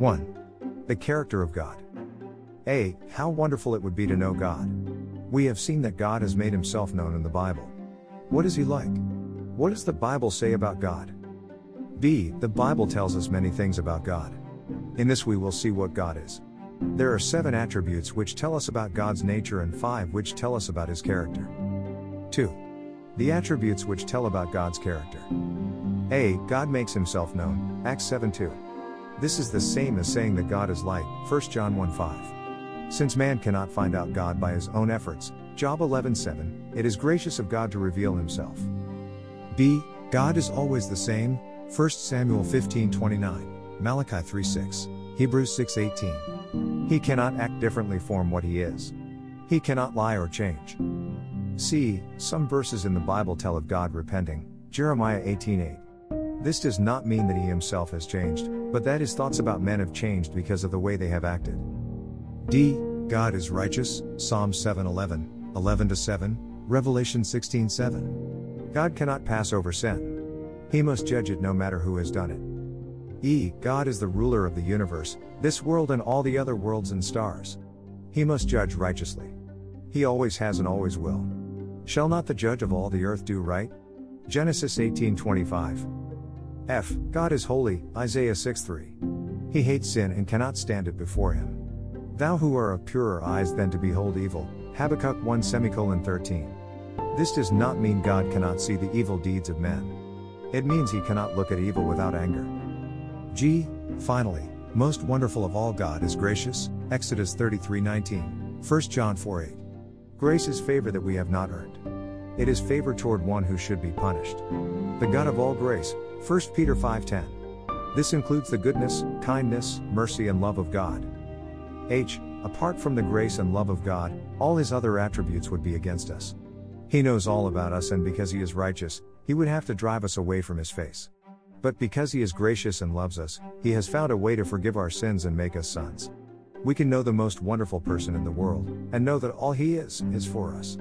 1. The character of God. A. How wonderful it would be to know God. We have seen that God has made himself known in the Bible. What is he like? What does the Bible say about God? B. The Bible tells us many things about God. In this, we will see what God is. There are seven attributes which tell us about God's nature and five which tell us about his character. 2. The attributes which tell about God's character. A. God makes himself known, Acts 7 2. This is the same as saying that God is light, 1 John 1 5. Since man cannot find out God by his own efforts, Job 11 7, it is gracious of God to reveal himself. B. God is always the same, 1 Samuel 15 29, Malachi 3 6, Hebrews 6 18. He cannot act differently from what he is. He cannot lie or change. C. Some verses in the Bible tell of God repenting, Jeremiah 18 8. This does not mean that he himself has changed, but that his thoughts about men have changed because of the way they have acted. D. God is righteous, Psalm 7:11, 11 7, Revelation 16:7. God cannot pass over sin. He must judge it no matter who has done it. E. God is the ruler of the universe, this world and all the other worlds and stars. He must judge righteously. He always has and always will. Shall not the judge of all the earth do right? Genesis 18:25. F. God is holy, Isaiah 6 3. He hates sin and cannot stand it before him. Thou who are of purer eyes than to behold evil, Habakkuk 1 semicolon 13. This does not mean God cannot see the evil deeds of men. It means he cannot look at evil without anger. G. Finally, most wonderful of all God is gracious, Exodus 33 19, 1 John 4 8. Grace is favor that we have not earned. It is favor toward one who should be punished. The God of all grace, 1 Peter 5:10. This includes the goodness, kindness, mercy and love of God. H. Apart from the grace and love of God, all his other attributes would be against us. He knows all about us and because he is righteous, he would have to drive us away from his face. But because he is gracious and loves us, he has found a way to forgive our sins and make us sons. We can know the most wonderful person in the world, and know that all he is, is for us.